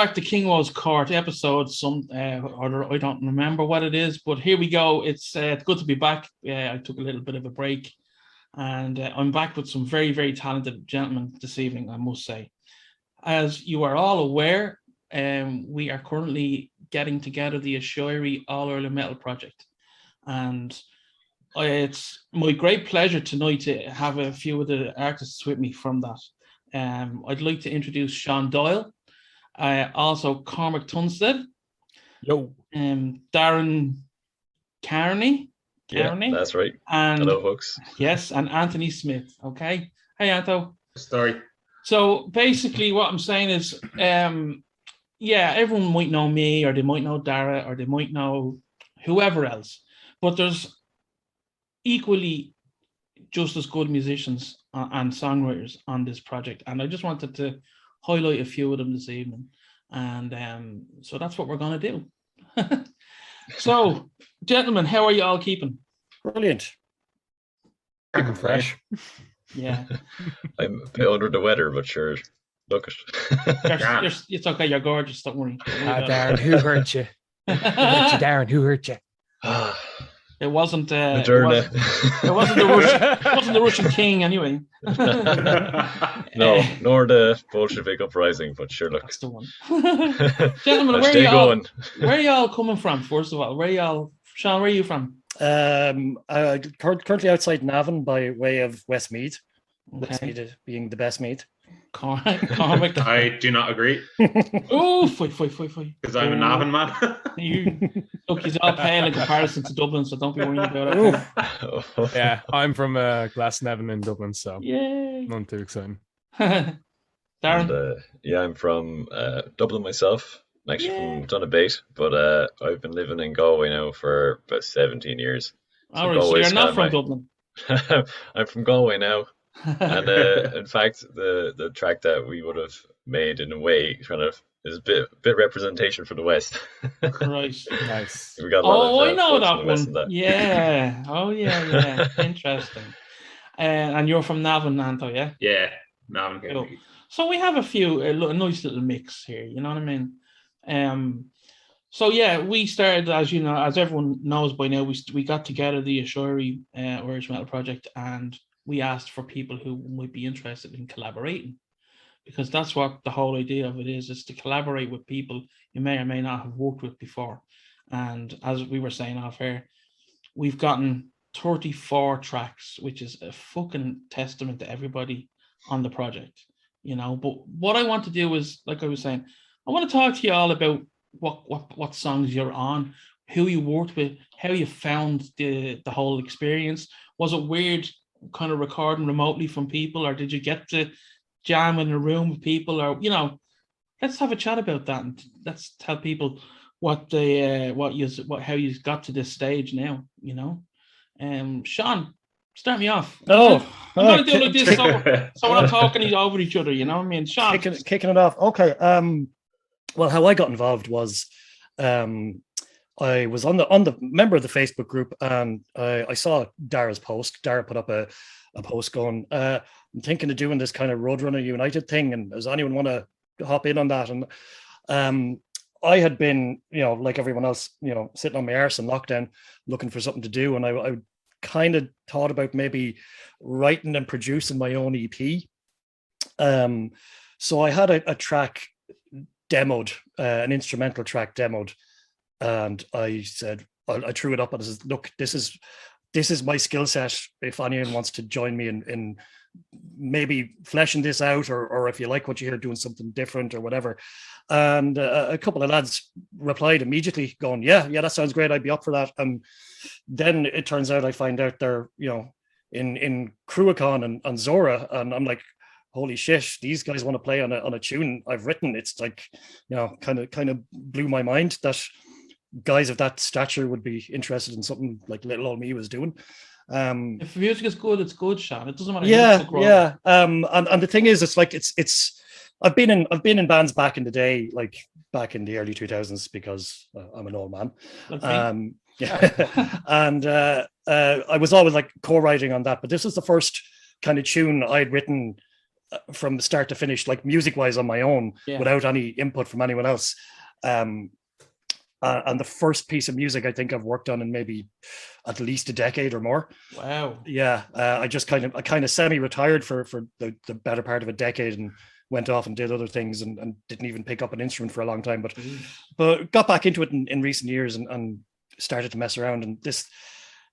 back to King Woe's Court episode. Some uh, I don't remember what it is, but here we go. It's uh, good to be back. Yeah, I took a little bit of a break, and uh, I'm back with some very very talented gentlemen this evening. I must say, as you are all aware, um, we are currently getting together the Aiseiri All Ireland Metal Project, and uh, it's my great pleasure tonight to have a few of the artists with me from that. Um, I'd like to introduce Sean Doyle, uh, also Cormac Tunstead, Yo. um, Darren Carney, Yeah, that's right. and Hello, folks. yes, and Anthony Smith. Okay, hey Anto. Story. So basically, what I'm saying is, um, yeah, everyone might know me, or they might know Dara, or they might know whoever else, but there's equally just as good musicians uh, and songwriters on this project, and I just wanted to highlight a few of them this evening, and um, so that's what we're gonna do. so, gentlemen, how are you all keeping? Brilliant. Keeping fresh. Yeah, I'm a bit under the weather, but sure. Look you're, it. you're, it's okay. You're gorgeous. Don't worry. Ah, Darren, who hurt you? Who hurt you, Darren? Who hurt you? It wasn't. Uh, it, Moderna. was, it wasn't the Russian. It wasn't the Russian king anyway. no, nor the Bolshevik uprising, but sure, look. That's the one. Gentlemen, where are y'all? going. Where are y'all coming from? First of all, where are y'all? Sean, where are you from? Um, uh, currently outside Navan by way of Westmeath. Okay, Westmeath being the best Meath. Cor- Cormac. I do not agree Oh, fight, fight, fight, fight. because I'm an Oh. Navan man. You look, he's all pale in comparison to Dublin, so don't be worrying about it. Yeah, I'm from uh, Glasnevin in Dublin, so Yay, not too exciting. And, Darren. uh, yeah, I'm from uh, Dublin myself. I'm actually Yeah. from Donabate, but uh, I've been living in Galway now for about 17 years. All right, so you're not from my- Dublin. I'm from Galway now, and uh, in fact, the the track that we would have made in a way kind of is a bit bit representation for the West. Christ. Nice. we got a lot Oh, of, I uh, know that from the West one. that. Yeah. Oh, yeah, yeah. Interesting. Uh, and you're from Navan, Anto, yeah? yeah, Navan. Cool. So we have a few, a, a nice little mix here. You know what I mean? Um. So yeah, we started as you know, as everyone knows by now, we we got together the Aiseiri uh, Irish Metal Project, and we asked for people who might be interested in collaborating, because that's what the whole idea of it is: is to collaborate with people you may or may not have worked with before. And as we were saying off air, we've gotten 34 tracks, which is a fucking testament to everybody on the project, you know. But what I want to do is, like I was saying, I want to talk to you all about what what what songs you're on, who you worked with, how you found the the whole experience. Was it weird kind of recording remotely from people, or did you get to jam in a room with people, or you know, let's have a chat about that and let's tell people what the uh, what you what how you got to this stage now, you know. Um, Sean, start me off. Oh, I'm gonna do like this. So, so we're not talking each- over each other, you know what I mean? Sean, kicking, kicking it off. Okay. Um, well, how I got involved was, um, I was on the on the member of the Facebook group, and I, I saw Dara's post. Dara put up a, a post going, uh, "I'm thinking of doing this kind of Roadrunner United thing, and does anyone want to hop in on that?" And um, I had been, you know, like everyone else, you know, sitting on my arse in lockdown, looking for something to do, and I, I kind of thought about maybe writing and producing my own EP. Um, so I had a, a track demoed, uh, an instrumental track demoed, and I said I, I threw it up and I said, "Look, this is this is my skill set. If anyone wants to join me in in maybe fleshing this out, or or if you like what you hear, doing something different or whatever." And uh, a couple of lads replied immediately, going, "Yeah, yeah, that sounds great. I'd be up for that." And then it turns out I find out they're you know in in Cruachan and, and Zora, and I'm like, holy shit, these guys want to play on a on a tune I've written. It's like, you know, kind of kind of blew my mind that guys of that stature would be interested in something like little old me was doing. Um if music is good, it's good, Sean. It doesn't matter. yeah, yeah. Um and, and the thing is it's like it's it's I've been in I've been in bands back in the day, like back in the early 2000s because uh, I'm an old man. Um, yeah, and uh, uh, I was always like co-writing on that, but this is the first kind of tune I'd written uh, from start to finish, like music wise on my own, Yeah. without any input from anyone else. Um, uh, and the first piece of music I think I've worked on in maybe at least a decade or more. Wow. Yeah, uh, I just kind of I kind of semi-retired for for the, the better part of a decade and went off and did other things and, and didn't even pick up an instrument for a long time. But but got back into it in, in recent years and, and started to mess around. And this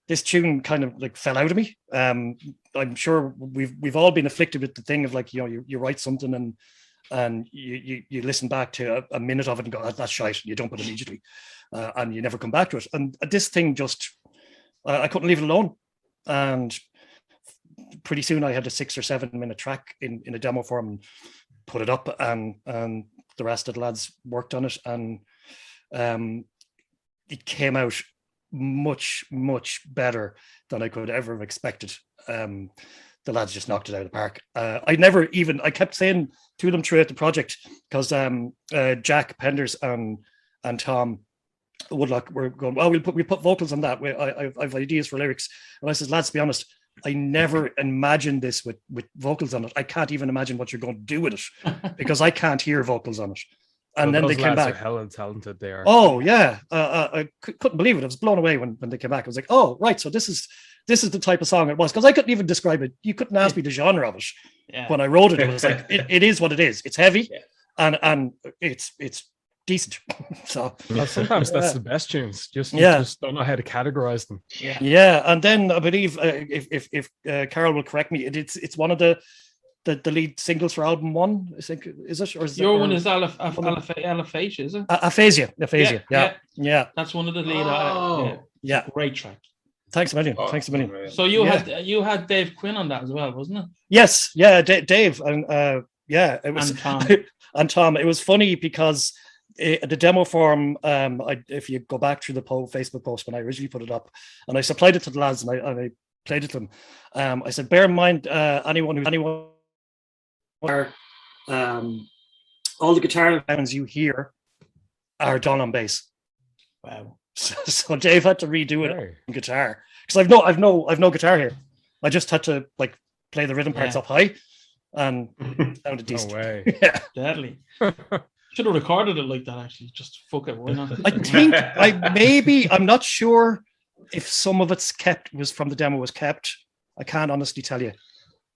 this tune kind of like fell out of me. Um, I'm sure we've we've all been afflicted with the thing of like you know you, you write something and and you, you you listen back to a, a minute of it and go "Oh, that's shite and you dump it immediately uh, and you never come back to it. And this thing just I I couldn't leave it alone. And pretty soon I had a six or seven minute track in, in a demo form and put it up and and the rest of the lads worked on it and um it came out much much better than I could ever have expected. Um the lads just knocked it out of the park. Uh, I never even I kept saying to them throughout the project because um uh, Jack Penders and and Tom Woodlock were going, well, we'll put we put vocals on that. We, I, I I have ideas for lyrics, and I said, lads, to be honest, I never imagined this with with vocals on it. I can't even imagine what you're going to do with it because I can't hear vocals on it. And then they came back. Are hella talented they are. Oh yeah, uh, uh, I c- couldn't believe it. I was blown away when, when they came back. I was like, oh right, so this is this is the type of song it was because I couldn't even describe it. You couldn't ask me the genre of it Yeah. when I wrote it. It was like it, it is what it is. It's heavy, Yeah. and and it's it's decent. so Well, sometimes that's Yeah. the best tunes. Just you Yeah. just don't know how to categorize them. yeah. Yeah, and then I believe uh, if if if uh, Carol will correct me, it, it's it's one of the, the the lead singles for album one. I think is it or is it, Your one or- is Alaph- Alaph- one of- Alaph- is it? A- aphasia? Aphasia. Yeah, yeah, That's one of the lead. Oh. yeah. yeah. Great track. Thanks a million. Oh, Thanks a million. unreal. So you Yeah. had you had Dave Quinn on that as well, wasn't it? Yes, yeah, D- Dave and uh, yeah, it was And Tom. and Tom. It was funny because eh, the demo form. Um, I, if you go back through the po- Facebook post when I originally put it up, and I supplied it to the lads, and I, and I played it to them. Um, I said, bear in mind, uh, anyone who anyone, are, um, all the guitar sounds you hear are done on bass. Wow. So, so Dave had to redo it Hey. on guitar because I've no, I've no, I've no guitar here. I just had to like play the rhythm parts Yeah. up high, and sounded No way. yeah. Deadly. Should have recorded it like that actually. Just fuck it. Why not? I think I maybe I'm not sure if some of it's kept was from the demo was kept. I can't honestly tell you.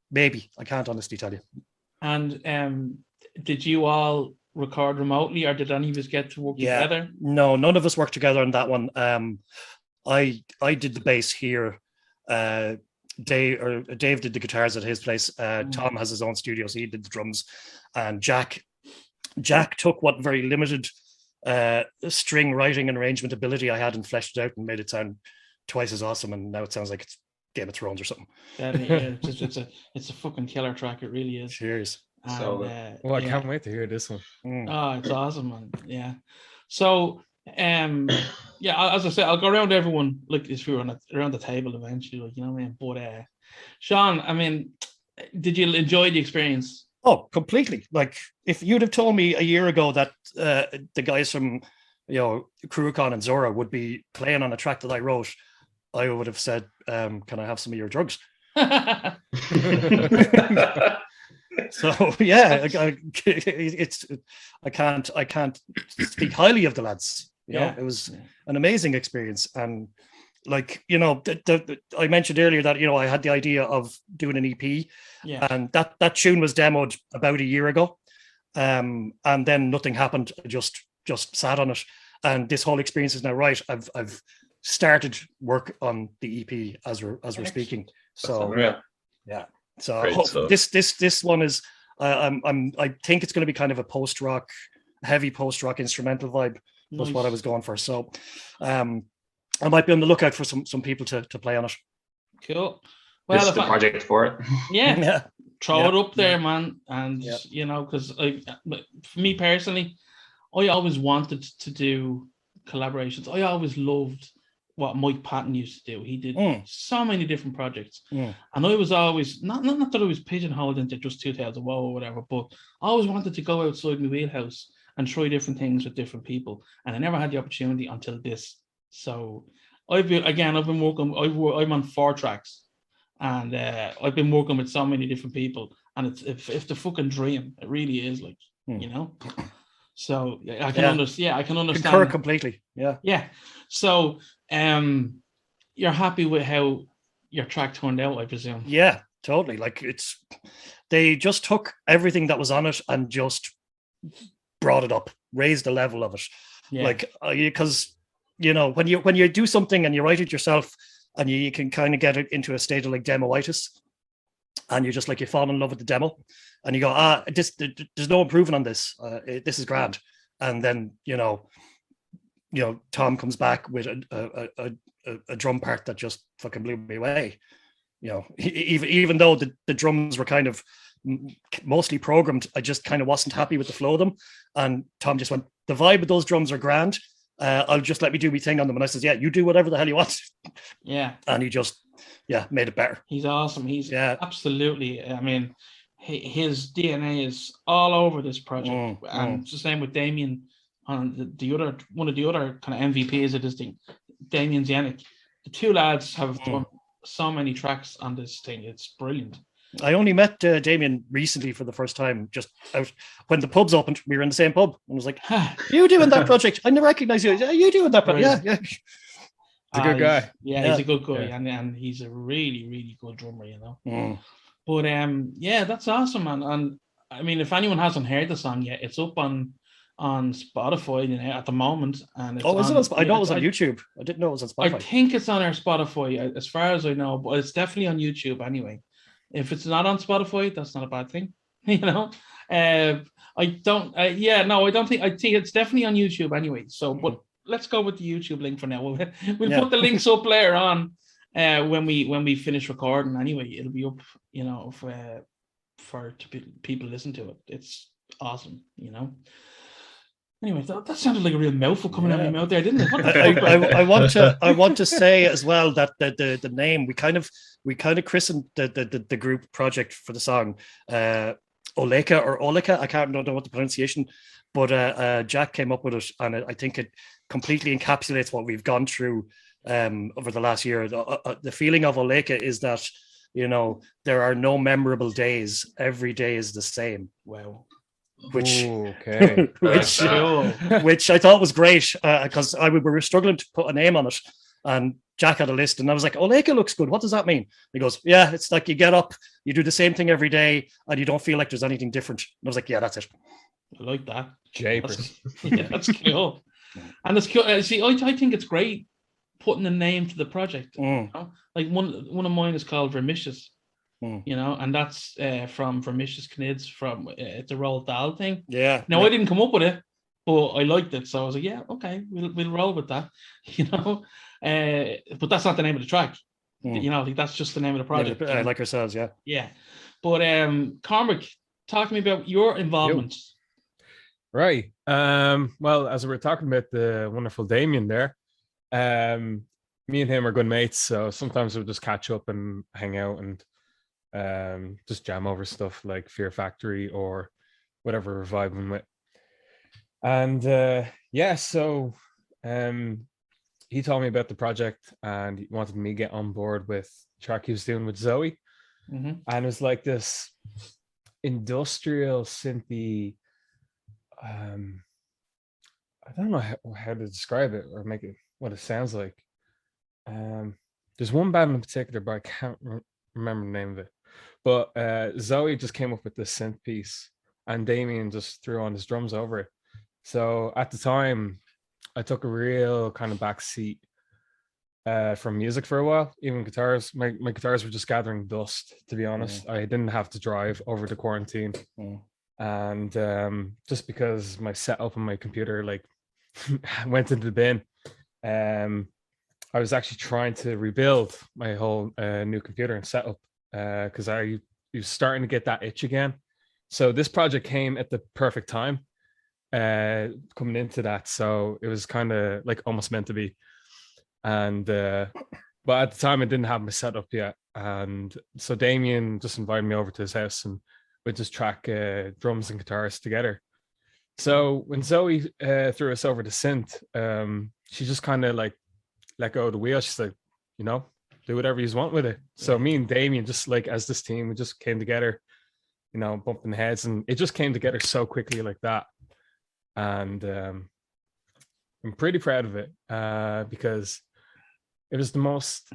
Maybe I can't honestly tell you. And um, did you all record remotely, or did any of us get to work Yeah. together? No, none of us worked together on that one. Um, I I did the bass here. Uh, Dave or Dave did the guitars at his place. Uh, Mm. Tom has his own studio, so he did the drums. And Jack, Jack took what very limited uh, string writing and arrangement ability I had and fleshed it out and made it sound twice as awesome. And now it sounds like it's Game of Thrones or something. Yeah, it's, just- it's a it's a fucking killer track. It really is. Cheers. And, So, uh, Well, I yeah. can't wait to hear this one. Mm. Oh, it's awesome, man. Yeah. So, um, yeah, as I said, I'll go around everyone like if we were on a, around the table eventually, like you know what I mean. But uh, Sean, I mean, did you enjoy the experience? Oh, completely. Like if you'd have told me a year ago that uh, the guys from you know Cruachan and Zora would be playing on a track that I wrote, I would have said, um, "Can I have some of your drugs?" So yeah, I, I- it's I can't I can't speak highly of the lads. You know, Yeah. it was an amazing experience, and like you know, the, the, the- I mentioned earlier that you know I had the idea of doing an EP, yeah. and that that tune was demoed about a year ago, um, and then nothing happened. I just just sat on it, and this whole experience is now right. I've I've started work on the EP as we're as we're speaking. So unreal. so Great hope- this this this one is uh, I'm I'm I think it's going to be kind of a post rock, heavy post rock instrumental vibe. Was what I was going for. So, um, I might be on the lookout for some some people to to play on it. cool. Well, this Well, is if the I, project for it. yeah, yeah, throw Yeah. it up there, man. And Yeah. you know, because I, for me personally, I always wanted to do collaborations. I always loved what Mike Patton used to do. He did Mm. so many different projects, Mm. and I was always not, not not that I was pigeonholed into just 2000 WoW or whatever, but I always wanted to go outside my wheelhouse and try different things with different people, and I never had the opportunity until this. So I've been again, I've been working. I've I'm on four tracks, and uh, I've been working with so many different people, and it's if the fucking dream. It really is, like Hmm. you know. So I can Yeah. understand. Yeah, I can understand. Concur completely. Yeah. Yeah. So um, you're happy with how your track turned out, I presume. Yeah, totally. Like it's they just took everything that was on it and just brought it up, raised the level of it. Yeah. Like because you know when you when you do something and you write it yourself and you, you can kind of get it into a state of like demoitis and you're just like you fall in love with the demo and you go ah this th- th- there's no improving on this uh, it- this is grand and then you know you know Tom comes back with a a, a, a, drum part that just fucking blew me away you know even even though the, the drums were kind of mostly programmed i just kind of wasn't happy with the flow of them and tom just went the vibe of those drums are grand uh, i'll just let me do my thing on them and i says yeah you do whatever the hell you want yeah. and he just yeah made it better He's awesome. He's yeah absolutely. I mean, his DNA is all over this project, Mm, and it's the same with Damien. On the, the other one of the other kind of MVPs of this thing, Damien Yannick. The two lads have Mm. done so many tracks on this thing. It's brilliant. i only met uh, damien recently for the first time just out when the pubs opened we were in the same pub and I was like you doing that project i didn't recognize you yeah you doing that project yeah yeah He's a good Ah, guy. Yeah, Yeah. he's a good guy, Yeah. and, and he's a really, really good drummer, you know. Mm. But um, yeah, that's awesome, man. And I mean, if anyone hasn't heard the song yet, it's up on on Spotify you know, at the moment. And it's oh is it on, Sp- i know it was on youtube i didn't know it was on Spotify. I think it's on our Spotify, as far as I know, but it's definitely on YouTube anyway. If it's not on Spotify, that's not a bad thing, you know. Uh, I don't. Uh, yeah, no, I don't think. I think it's definitely on YouTube anyway. So, but let's go with the YouTube link for now. We'll, we'll Mm-hmm. Yeah. put the links up later on uh, when we when we finish recording. Anyway, it'll be up, you know, for uh, for to be, people listen to it. It's awesome, you know. Anyway, that, that sounded like a real mouthful coming out of Yeah. my mouth there, didn't it? What the I, fuck, I, man? I want to I want to say as well that the the, the name we kind of we kind of christened the, the the the group project for the song uh Oleka or Oleka I can't know what the pronunciation but uh, uh Jack came up with it and I I think it completely encapsulates what we've gone through um over the last year the, uh, uh, the feeling of Oleka is that you know there are no memorable days every day is the same wow. Which Ooh, okay. which Cool. which I thought was great because I we were struggling to put a name on it, and Jack had a list, and I was like, "Oleka looks good. What does that mean?" He goes, "Yeah, it's like you get up, you do the same thing every day, and you don't feel like there's anything different." And I was like, "Yeah, that's it." I like that. Japers. That's, yeah, that's cool. And it's cool. uh, See, I, I think it's great putting a name to the project. Mm, Like one one of mine is called Vermicious, Hmm. you know, and that's uh, from Vermicious Knids from uh, it's a Roald Dahl thing. yeah. Now I didn't come up with it, but I liked it, so I was like, yeah, okay, we'll we'll roll with that, you know. Uh, but that's not the name of the track, Mm. you know. Like that's just the name of the project. Yeah, you uh, like ourselves, yeah. yeah. But um, Cormac, talk to me about your involvement. Right. Um, well, as we were talking about the wonderful Damien there, um, me and him are good mates, so sometimes we'll just catch up and hang out and um just jam over stuff like Fear Factory or whatever we're vibing with. And uh yeah, so um he told me about the project and he wanted me to get on board with the track he was doing with Zoe Mhm. and it was like this industrial synthy um i don't know how, how to describe it or make it what it sounds like um there's one band in particular but i can't re- remember the name of it but uh zoe just came up with this synth piece and damien just threw on his drums over it. So at the time i took a real kind of back seat uh from music for a while. Even guitars my, my guitars were just gathering dust to be honest. I didn't have to drive over the quarantine. Mm. and um just because my setup on my computer like went into the bin um i was actually trying to rebuild my whole uh, new computer and setup uh because i was starting to get that itch again. So this project came at the perfect time uh coming into that. So it was kind of like almost meant to be. And uh but at the time I didn't have my setup yet. And so Damien just invited me over to his house and we just track uh, drums and guitars together. So when Zoe uh, threw us over to synth um she just kind of like let go of the wheel. She's like you know do whatever you want with it. So me and Damien just like as this team, we just came together, you know, bumping heads, and it just came together so quickly like that. And um, I'm pretty proud of it uh, because it was the most.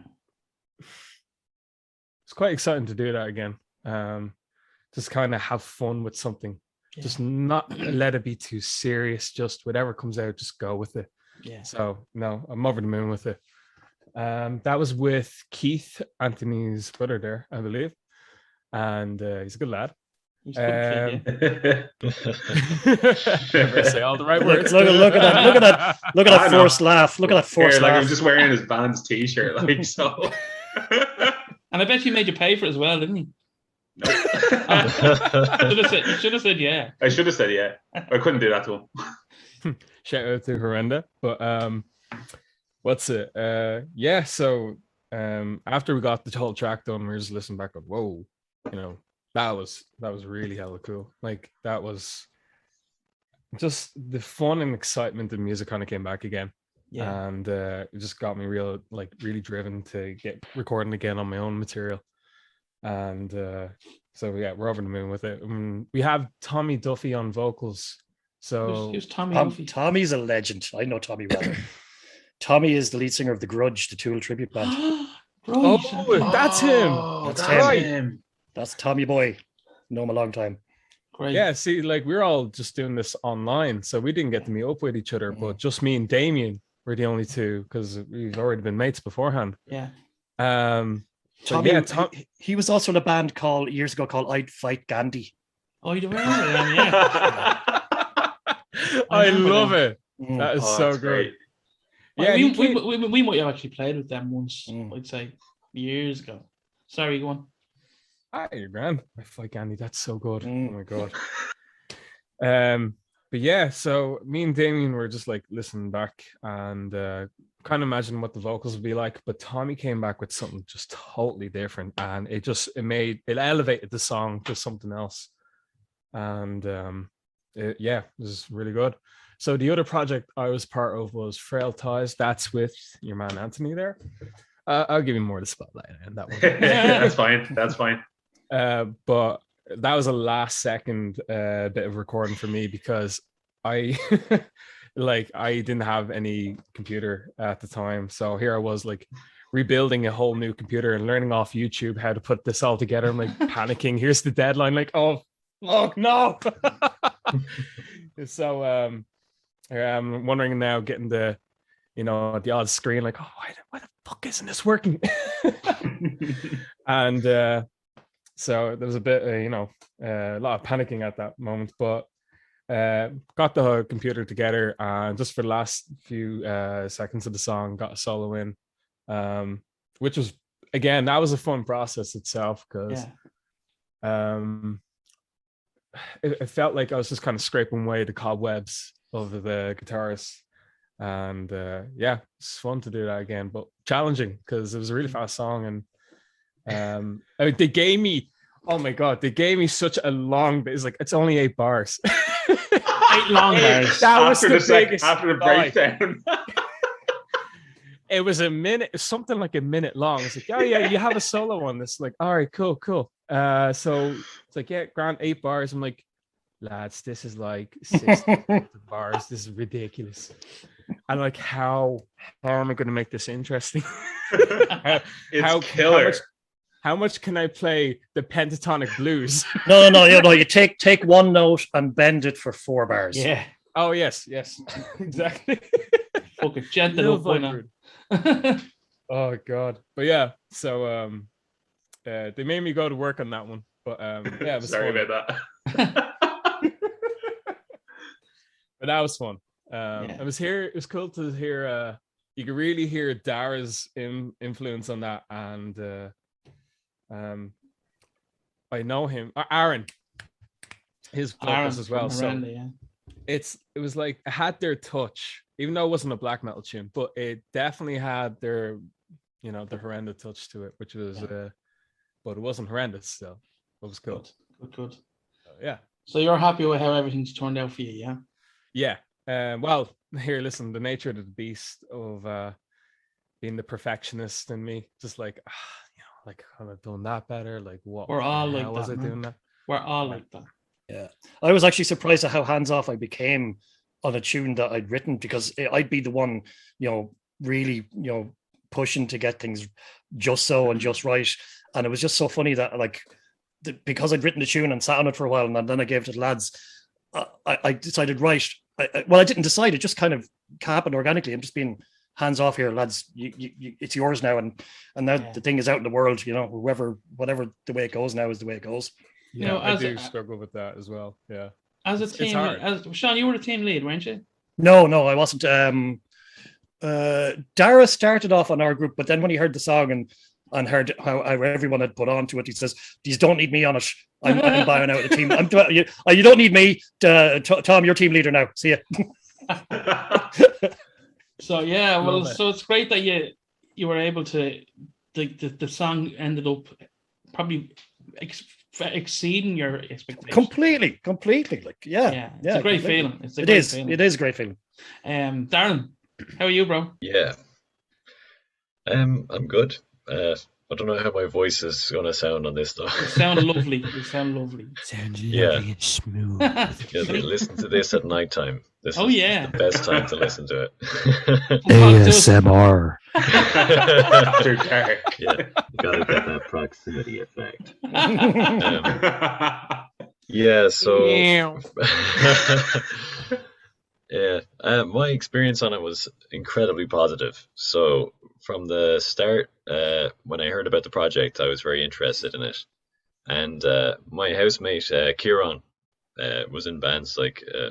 It's quite exciting to do that again. Um, just kind of have fun with something. Just not let it be too serious. Just whatever comes out, just go with it. Yeah. So no, I'm over the moon with it. Um, that was with Keith, Anthony's brother there, I believe, and uh, he's a good lad. He's a good kid, Um, Never say all the right Look- words. look at- look at that- look at that. Look at I that know. forced laugh. Look at that Here, forced like. I'm just wearing his band's t-shirt, like so. And I bet you made you pay for it as well, didn't he? Nope. Should have said, you should have said yeah. I should have said yeah. I couldn't do that to him. Shout out to Horrenda. But um, what's it? Uh, yeah. So um, after we got the whole track done, we were just listening back. Like, whoa, you know, that was that was really hella cool. Like that was just the fun and excitement of music kind of came back again. Yeah. and uh, it just got me real like really driven to get recording again on my own material and uh, so yeah we're over the moon with it um, we have tommy duffy on vocals so Who's, who's Tommy? Tom- Duffy? Tommy's a legend. I know Tommy well. Tommy is the lead singer of The Grudge, the Tool tribute band. right. Oh, that's him. That's that's him. him. That's Tommy Boy. Know him a long time. Great. yeah see like we're all just doing this online so we didn't get to meet up with each other but just me and damien were the only two because we've already been mates beforehand Yeah. um Tommy, yeah Tom, he, he was also in a band called years ago called I'd Fight Gandhi. Oh, you remember them? Yeah. i remember love them. it Mm. that is Oh, so that's good great. Well, yeah we, he we, we, we might have actually played with them once. Mm. I'd say years ago. Sorry, go on. You're grand. I fight Gandhi. That's so good. Mm. Oh my god. Um, but yeah, so me and Damien were just like listening back and uh kind of imagining what the vocals would be like. But Tommy came back with something just totally different, and it just it made it elevated the song to something else. And um, it, yeah, it was really good. So the other project I was part of was Frail Ties. That's with your man Anthony there. Uh, I'll give you more of the spotlight on that one. that's fine. That's fine. Uh, but that was a last second uh, bit of recording for me because I like I didn't have any computer at the time. So here I was like rebuilding a whole new computer and learning off YouTube how to put this all together. I'm like panicking. Here's the deadline. Like, oh, oh no. so um I'm wondering now getting the you know the odd screen like oh why, the- why the fuck isn't this working and uh so there was a bit uh, you know uh, a lot of panicking at that moment but uh got the computer together and just for the last few uh seconds of the song got a solo in um which was again that was a fun process itself because Yeah. um it, it felt like I was just kind of scraping away the cobwebs of the guitars. And uh yeah, it's fun to do that again, but challenging because it was a really fast song and um I mean, they gave me oh my god, they gave me such a long. It's like it's only eight bars. Eight long bars. That was after the the, sec- biggest after the breakdown. it was a minute, something like a minute long. It's like, oh yeah, you have a solo on this. Like, all right, cool, cool. Uh, so it's like, yeah, grant eight bars. I'm like, lads, this is like six bars. This is ridiculous. I'm like, how how am I going to make this interesting? how, it's how- killer. How much, how much can I play the pentatonic blues? No, no, no, no. you take take one note and bend it for four bars. Yeah. oh yes, yes, exactly. Fuck it. Gent it Little up, why not? vibrant. Oh god. But yeah, so um uh, they made me go to work on that one. But um yeah, it was Sorry fun. about that. But that was fun. Um Yeah. it was here, it was cool to hear uh you could really hear Dara's in, influence on that and uh um I know him Aaron his vocals as well. So Miranda, yeah. it's it was like it had their touch, even though it wasn't a black metal tune, but it definitely had their, you know, the horrendous touch to it, which was, Yeah. uh, but it wasn't horrendous still. It was cool. Good, good, good. So, yeah, So you're happy with how everything's turned out for you, yeah? Yeah. Um, well, here, listen, the nature of the beast of uh being the perfectionist in me, just like, ah, you know, like could have done that better. Like, what? We're all like hell was that, I man. doing that? We're all like that. Yeah, I was actually surprised at how hands off I became on a tune that I'd written because I- I'd be the one, you know, really, you know, pushing to get things just so and just right. And it was just so funny that like the, because I'd written the tune and sat on it for a while, and then I gave it to the lads. I, I- I decided right. I, I, well, I didn't decide; it just kind of happened organically. I'm just being hands off here, lads. You, you, you, it's yours now, and and now Yeah. the thing is out in the world. You know, whoever, whatever the way it goes now is the way it goes. You Yeah, know, I do a- struggle with that as well. Yeah. As a It's- it's team, hard. as Sean, you were the team lead, weren't you? No, no, I wasn't. Um, uh, Dara started off on our group, but then when he heard the song and and heard how, how everyone had put on to it, he says, "These don't need me on it. I'm, I'm buying out the team. I'm, you, uh, you don't need me. Uh, T- Tom, you're team leader now. See ya." So yeah, well, Love it. so it's great that you you were able to the the, the song ended up probably ex, exceeding your expectations. completely, completely. Like, yeah, yeah, it's yeah, a great completely. feeling. It's a It great is. feeling. It is a great feeling. Um, Darren, how are you, bro? Yeah. Um, I'm good. Uh, I don't know how my voice is gonna sound on this though. You sound lovely. You sound lovely. Sounds Yeah. lovely and smooth. Yeah, listen to this at night time. This Oh, is yeah. the best time to listen to it. ASMR. After dark. yeah, you gotta get that proximity effect. Yeah, so yeah, uh, my experience on it was incredibly positive. So from the start, uh, when I heard about the project, I was very interested in it, and uh, my housemate uh, Kieran uh, was in bands like uh,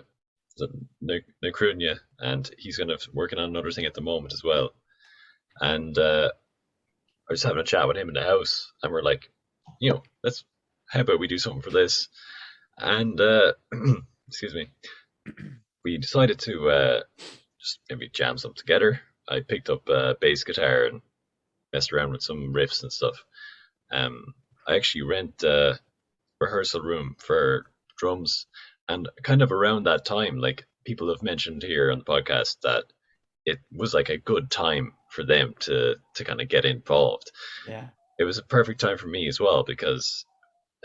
Nicrunia, and he's kind of working on another thing at the moment as well. And uh, I was having a chat with him in the house, and we're like, you know, let's how about we do something for this? And excuse me, we decided to uh, just maybe jam something together. I picked up a bass guitar and messed around with some riffs and stuff. Um, I actually rent a rehearsal room for drums, and kind of around that time, like people have mentioned here on the podcast, that it was like a good time for them to to kind of get involved yeah. it was a perfect time for me as well because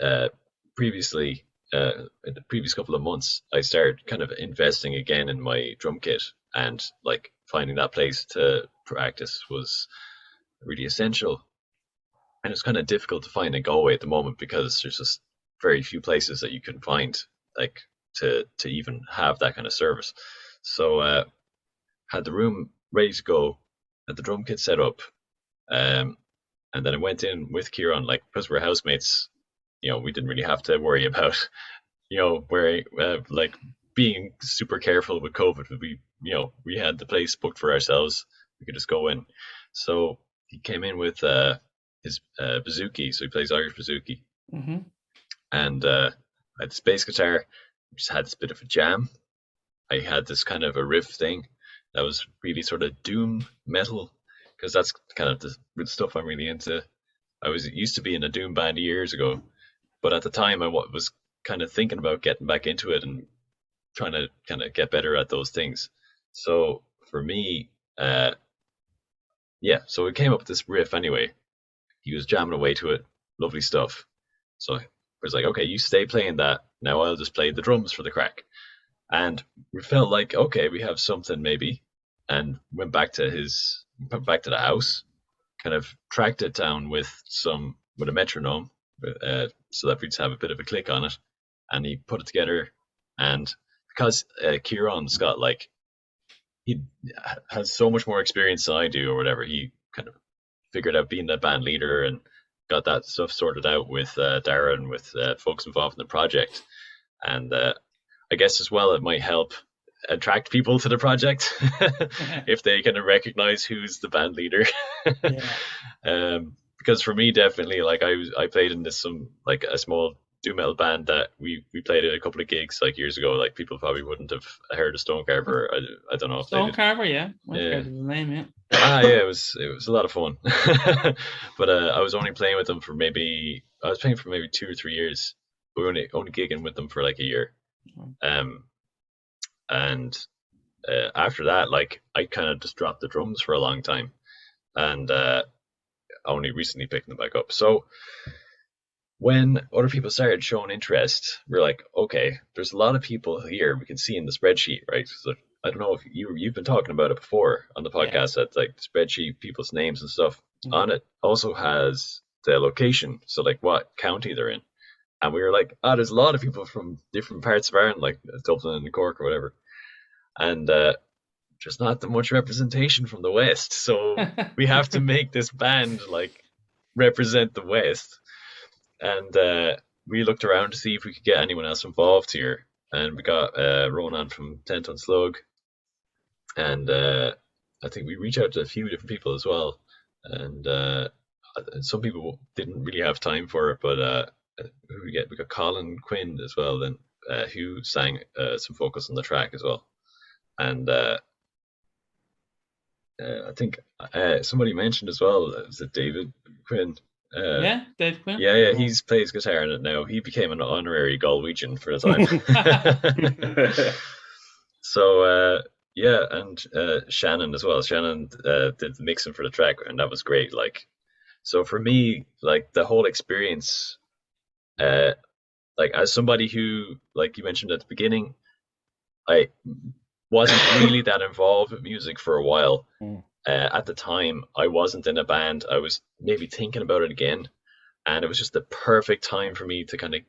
uh, previously, uh, in the previous couple of months, I started kind of investing again in my drum kit and like finding that place to practice was really essential. And it's kind of difficult to find in Galway at the moment because there's just very few places that you can find like to to even have that kind of service. So uh, had the room ready to go, had the drum kit set up, um, and then I went in with Kieran, like because we're housemates, you know, we didn't really have to worry about, you know, wearing uh, like being super careful with COVID. We, you know, we had the place booked for ourselves. We could just go in. So he came in with uh, his uh, bouzouki, so he plays Irish bouzouki, hmm and uh, I had this bass guitar. Just had this bit of a jam. I had this kind of a riff thing that was really sort of doom metal because that's kind of the, the stuff I'm really into. I was used to be in a doom band years ago, but at the time I was kind of thinking about getting back into it and trying to kind of get better at those things. So for me, uh, yeah, so we came up with this riff anyway. He was jamming away to it, lovely stuff. So I was like, okay, you stay playing that. Now I'll just play the drums for the crack. And we felt like, okay, we have something maybe, and went back to his, back to the house, kind of tracked it down with some with a metronome, uh, so that we just have a bit of a click on it, and he put it together. And because uh, Kieran's got like, he has so much more experience than I do, or whatever, he kind of figured out being the band leader and got that stuff sorted out with uh, Darren, with uh, folks involved in the project, and uh, I guess as well it might help attract people to the project if they kind of recognize who's the band leader. Yeah. um, because for me, definitely, like I was, I played in this some like a small doom metal band that we we played at a couple of gigs like years ago. Like people probably wouldn't have heard of Stonecarver. I, I don't know if they Stone. Carver, yeah. I Yeah. name, yeah. ah yeah it was it was a lot of fun but uh, i was only playing with them for maybe i was playing for maybe two or three years we were only, only gigging with them for like a year um and uh, after that like i kind of just dropped the drums for a long time and uh, only recently picking them back up. So when other people started showing interest, we're like, okay, there's a lot of people here we can see in the spreadsheet, right? So I don't know if you you've been talking about it before on the Yeah. podcast that like the spreadsheet, people's names and stuff Mhm. on it also has the location, so like what county they're in. And we were like, oh, there's a lot of people from different parts of Ireland, like Dublin and Cork or whatever. And uh, just not that much representation from the West. So we have to make this band like represent the West. And uh, we looked around to see if we could get anyone else involved here. And we got uh, Ronan from Ten Ton Slug. And uh, I think we reached out to a few different people as well. And uh, some people didn't really have time for it, but uh, who we get? We got Colin Quinn as well, then uh, who sang uh, some focus on the track as well. And uh, uh, I think uh, somebody mentioned as well, uh, was it David Quinn? Uh, yeah, Dave Quinn. yeah, yeah, he's plays guitar in it now. He became an honorary Galwegian for a time. so uh, yeah, and uh, Shannon as well. Shannon uh, did the mixing for the track, and that was great. Like, so for me, like the whole experience, uh, like as somebody who, like you mentioned at the beginning, I wasn't really that involved with music for a while. Mm. Uh, at the time, I wasn't in a band. I was maybe thinking about it again, and it was just the perfect time for me to kind of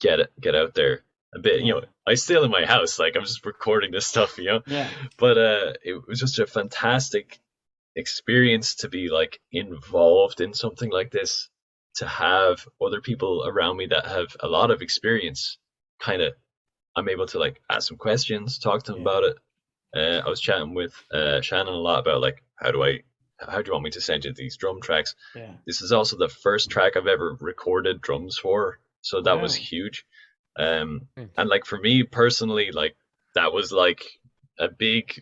get it, get out there a bit. You know, I still in my house, like I'm just recording this stuff, you know. Yeah. But uh, it was just a fantastic experience to be like involved in something like this, to have other people around me that have a lot of experience. Kind of, I'm able to like ask some questions, talk to them Yeah. about it. Uh, I was chatting with uh, Shannon a lot about like how do I, how do you want me to send you these drum tracks? Yeah. This is also the first track I've ever recorded drums for, so that was huge. Um, Hmm. and like for me personally, like that was like a big.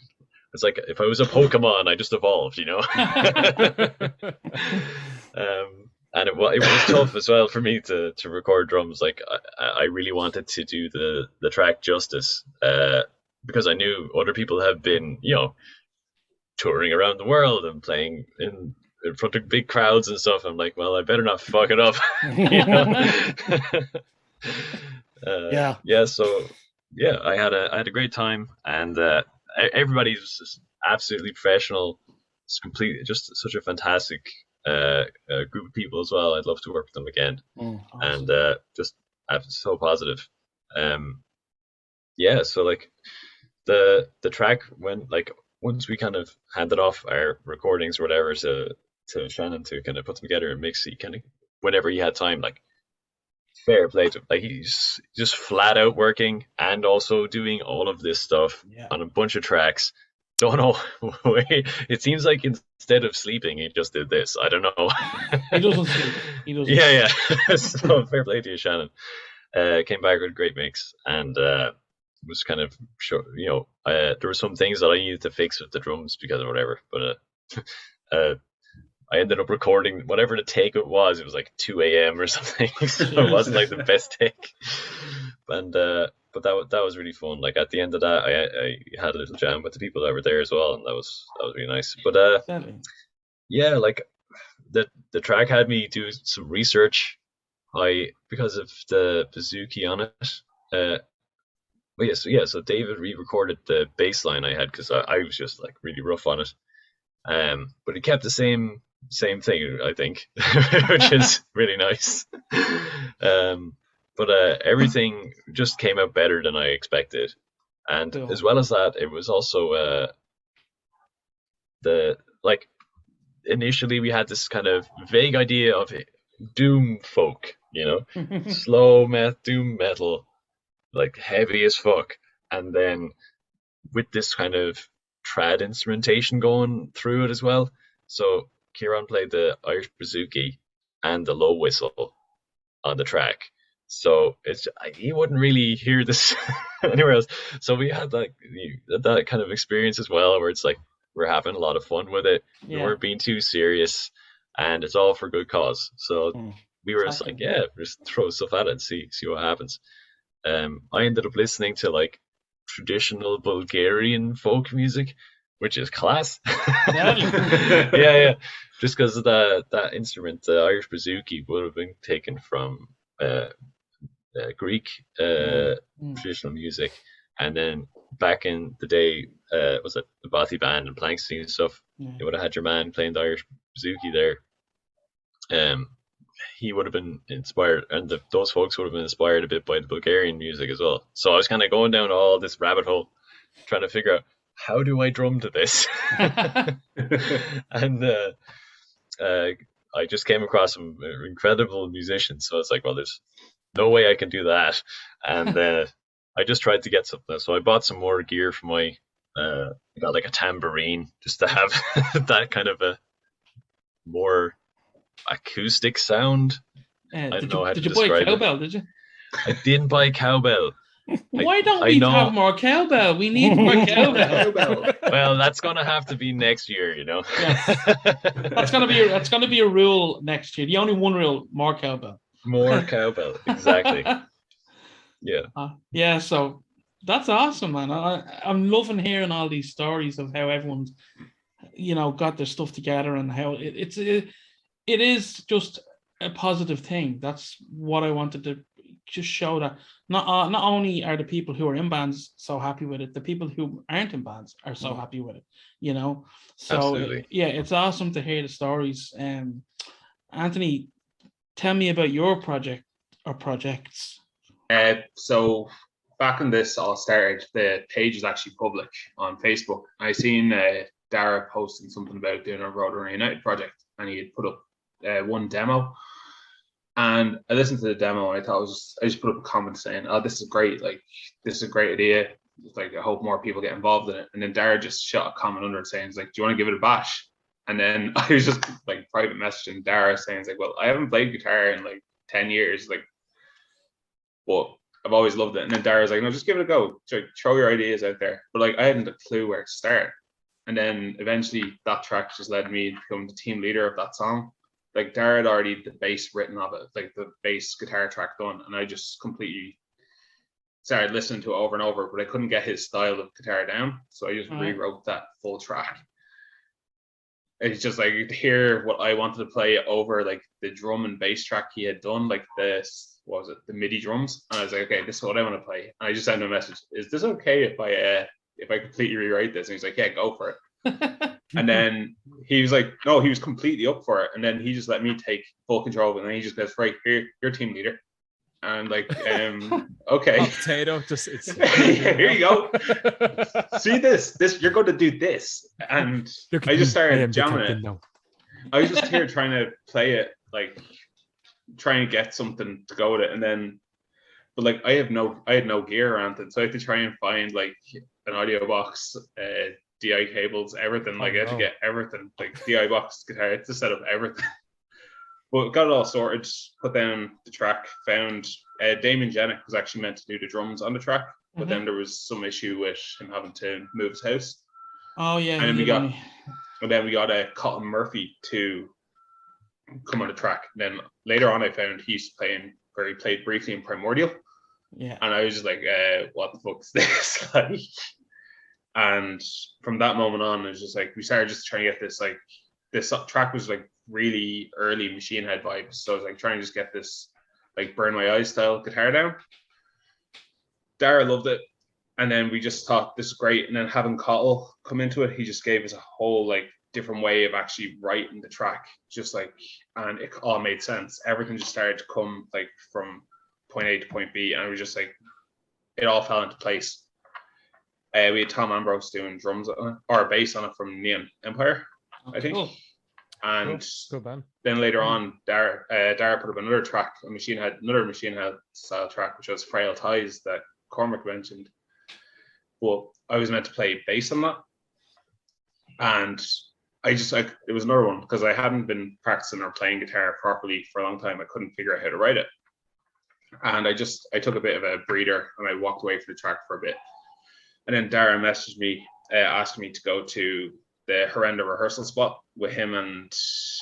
It's like if I was a Pokemon, I just evolved, you know. um, and it, it was tough as well for me to to record drums. Like I, I really wanted to do the the track justice, uh, because I knew other people have been, you know, touring around the world and playing in in front of big crowds and stuff. I'm like, well, I better not fuck it up, uh, yeah. yeah. So yeah, I had a I had a great time, and uh, everybody's just absolutely professional. It's complete, just such a fantastic uh, uh, group of people as well. I'd love to work with them again Mm. and uh, just uh, so positive. Um, yeah, so like the the track when like once we kind of handed off our recordings or whatever to to Shannon to kind of put them together and mix, he kind of whenever he had time, like fair play to like he's just flat out working and also doing all of this stuff Yeah. on a bunch of tracks. Don't know. it seems like instead of sleeping, he just did this. I don't know. He doesn't sleep. He doesn't. Yeah, yeah. so fair play to you, Shannon. Uh, came back with a great mix and uh, was kind of sure, you know, uh, there were some things that I needed to fix with the drums because of whatever, but uh, uh, I ended up recording whatever the take it was. It was like 2 a.m. or something, so it wasn't like the best take. And uh, but that that was really fun. Like at the end of that, I I had a little jam with the people that were there as well, and that was that was really nice. But uh, yeah, like the the track had me do some research. I because of the bouzouki on it. Uh, well, yeah, so yeah, so David re-recorded the bass line I had because I, I was just like really rough on it. Um, but he kept the same same thing, I think, which is really nice. Um, but uh, everything just came out better than I expected, and as well as that, it was also uh, the like initially we had this kind of vague idea of doom folk, you know, slow met doom metal, like heavy as fuck, and then with this kind of trad instrumentation going through it as well. So Kieran played the Irish bouzouki and the low whistle on the track. So it's you wouldn't really hear this anywhere else. So we had like the- that kind of experience as well, where it's like we're having a lot of fun with it. We yeah. weren't being too serious, and it's all for good cause. So Mm. we were just like, yeah, just throw stuff at it and see see what happens. Um, I ended up listening to like traditional Bulgarian folk music, which is class. Yeah, yeah. Just because that that instrument, the Irish bouzouki, would have been taken from uh, uh, Greek uh, Mm. traditional music, and then back in the day, uh, was it the Bothy band and Planxty and stuff? Yeah. You would have had your man playing the Irish bouzouki there. Um, he would have been inspired, and the, those folks would have been inspired a bit by the Bulgarian music as well. So I was kind of going down all this rabbit hole, trying to figure out how do I drum to this, and uh, uh, I just came across some incredible musicians. So it's like, well, there's no way I can do that, and uh, I just tried to get something. So I bought some more gear for my. Uh, I got like a tambourine just to have that kind of a more acoustic sound. Uh, don't did know you, how did you buy a it. cowbell? Did you? I didn't buy cowbell. Why don't I we know- have more cowbell? We need more cowbell. Well, that's gonna have to be next year, you know. That's gonna be that's gonna be a rule next year. The only one rule: more cowbell. More cowbell. Exactly. Yeah. Uh, yeah, so that's awesome, man. I, I'm loving hearing all these stories of how everyone's, you know, got their stuff together and how it, it's it, it is just a positive thing. That's what I wanted to just show that not uh, not only are the people who are in bands so happy with it, the people who aren't in bands are so Mhm. happy with it. You know, so Absolutely. yeah, it's awesome to hear the stories. Um, Anthony, tell me about your project or projects. Uh, so back in this all started, the page is actually public on Facebook. I seen uh, Dara posting something about doing a Rotary United project, and he had put up uh, one demo. And I listened to the demo, and I thought it was just, I just put up a comment saying, "Oh, this is great! Like, this is a great idea. Like, I hope more people get involved in it." And then Dara just shot a comment under it saying, "It's like, do you want to give it a bash?" And then I was just like private messaging Dara saying, "It's like, well, I haven't played guitar in like ten years, like." but I've always loved it. And then Dara's like, no, just give it a go. Try- Throw your ideas out there. But like, I hadn't a clue where to start. And then eventually that track just led me to become the team leader of that song. Like Dara had already the bass written of it, like the bass guitar track done. And I just completely started listening to it over and over, but I couldn't get his style of guitar down. So I just Alright. rewrote that full track. It's just like to hear what I wanted to play over like the drum and bass track he had done, like this what was it, the MIDI drums. And I was like, okay, this is what I want to play. And I just sent him a message. Is this okay if I uh if I completely rewrite this? And he's like, Yeah, go for it. And then he was like, No, he was completely up for it. And then he just let me take full control of it. And then he just goes, Right, here, you're team leader. And like, um, okay. Hot potato, just it's Here you go. See this, this you're going to do this. And I just started am jamming it. now. I was just here trying to play it, like trying to get something to go with it, and then, but like I have no, I had no gear or anything, so I had to try and find like an audio box, uh, DI cables, everything. Like I had to get everything, like DI box, guitar, I had to set up everything. But got it all sorted, put down the track, found uh, Damon Jenick was actually meant to do the drums on the track, but Mhm. then there was some issue with him having to move his house. oh yeah, And you we got- only- And then we got uh, Cotton Murphy to come on the track. And then later on, I found he's playing where he played briefly in Primordial, yeah. and I was just like, uh, "What the fuck's this?" like, and from that moment on, it was just like we started just trying to get this like this track was like really early Machine Head vibes. So I was like trying to just get this like Burn My Eyes style guitar down. Dara loved it. And then we just thought this is great. And then having Cottle come into it, he just gave us a whole like different way of actually writing the track. Just like and it all made sense. Everything just started to come like from point A to point B. And it was just like it all fell into place. Uh, we had Tom Ambrose doing drums on it, or bass on it from Neon Empire, I think. Cool. And then later Mm. on, Dara, uh, Dara put up another track, a machine had another machine head style track, which was Frail Ties that Cormac mentioned. But I was meant to play bass on that. And I just like it was another one because I hadn't been practicing or playing guitar properly for a long time. I couldn't figure out how to write it. And I just I took a bit of a breather and I walked away from the track for a bit. And then Dara messaged me, uh, asking me to go to the Horrenda rehearsal spot with him and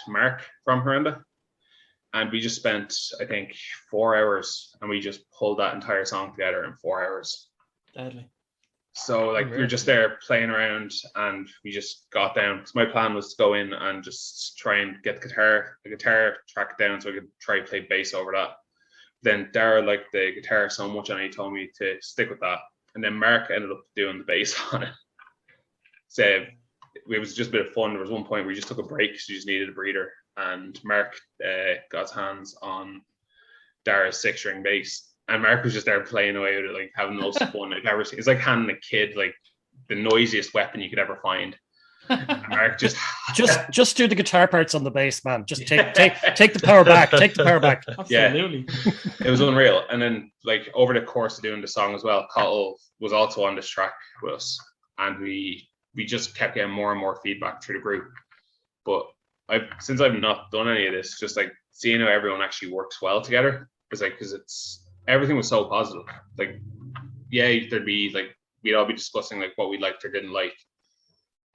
Mark from Horrenda. And we just spent, I think, four hours and we just pulled that entire song together in four hours. Deadly. So like we were just there playing around, and we just got down. So my plan was to go in and just try and get the guitar, the guitar track down, so I could try to play bass over that. Then Dara liked the guitar so much, and he told me to stick with that. And then Mark ended up doing the bass on it. So it was just a bit of fun. There was one point where we just took a break because we just needed a breather, and Mark uh, got his hands on Dara's six string bass, and Mark was just there playing away with it, like having the most fun I've ever seen. It's like handing a kid like the noisiest weapon you could ever find. Mark just Just just do the guitar parts on the bass, man. Just take take take the power back. Take the power back. Yeah. It was unreal. And then like over the course of doing the song as well, Cottle was also on this track with us, and we we just kept getting more and more feedback through the group. But I've since I've not done any of this, just like seeing how everyone actually works well together is like because it's everything was so positive. Like, yeah, there'd be like we'd all be discussing like what we liked or didn't like,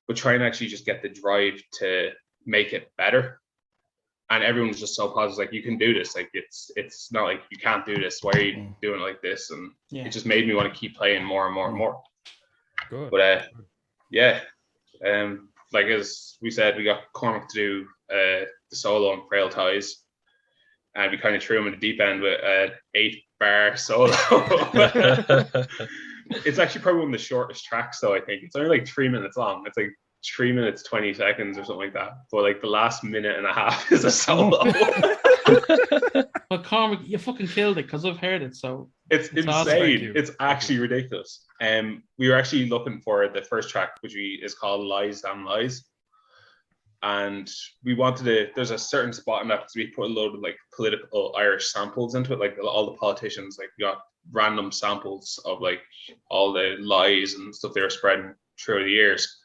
but trying to actually just get the drive to make it better. And everyone was just so positive, like you can do this. Like it's it's not like you can't do this. Why are you Mm. doing it like this? And Yeah. it just made me want to keep playing more and more and more. Good. But uh, yeah, um, like as we said, we got Cormac to do uh, the solo on Frail Ties, and we kind of threw him in the deep end with an eight bar solo. it's actually probably one of the shortest tracks, though. I think it's only like three minutes long. It's like three minutes twenty seconds or something like that. But like the last minute and a half is a solo. But Cormac, you fucking killed it because I've heard it. So It's It's insane. It's actually ridiculous. Um, we were actually looking for the first track, which we is called "Lies Damn Lies," and we wanted to. There's a certain spot in that because we put a load of like political Irish samples into it, like all the politicians, like got random samples of like all the lies and stuff they were spreading through the years.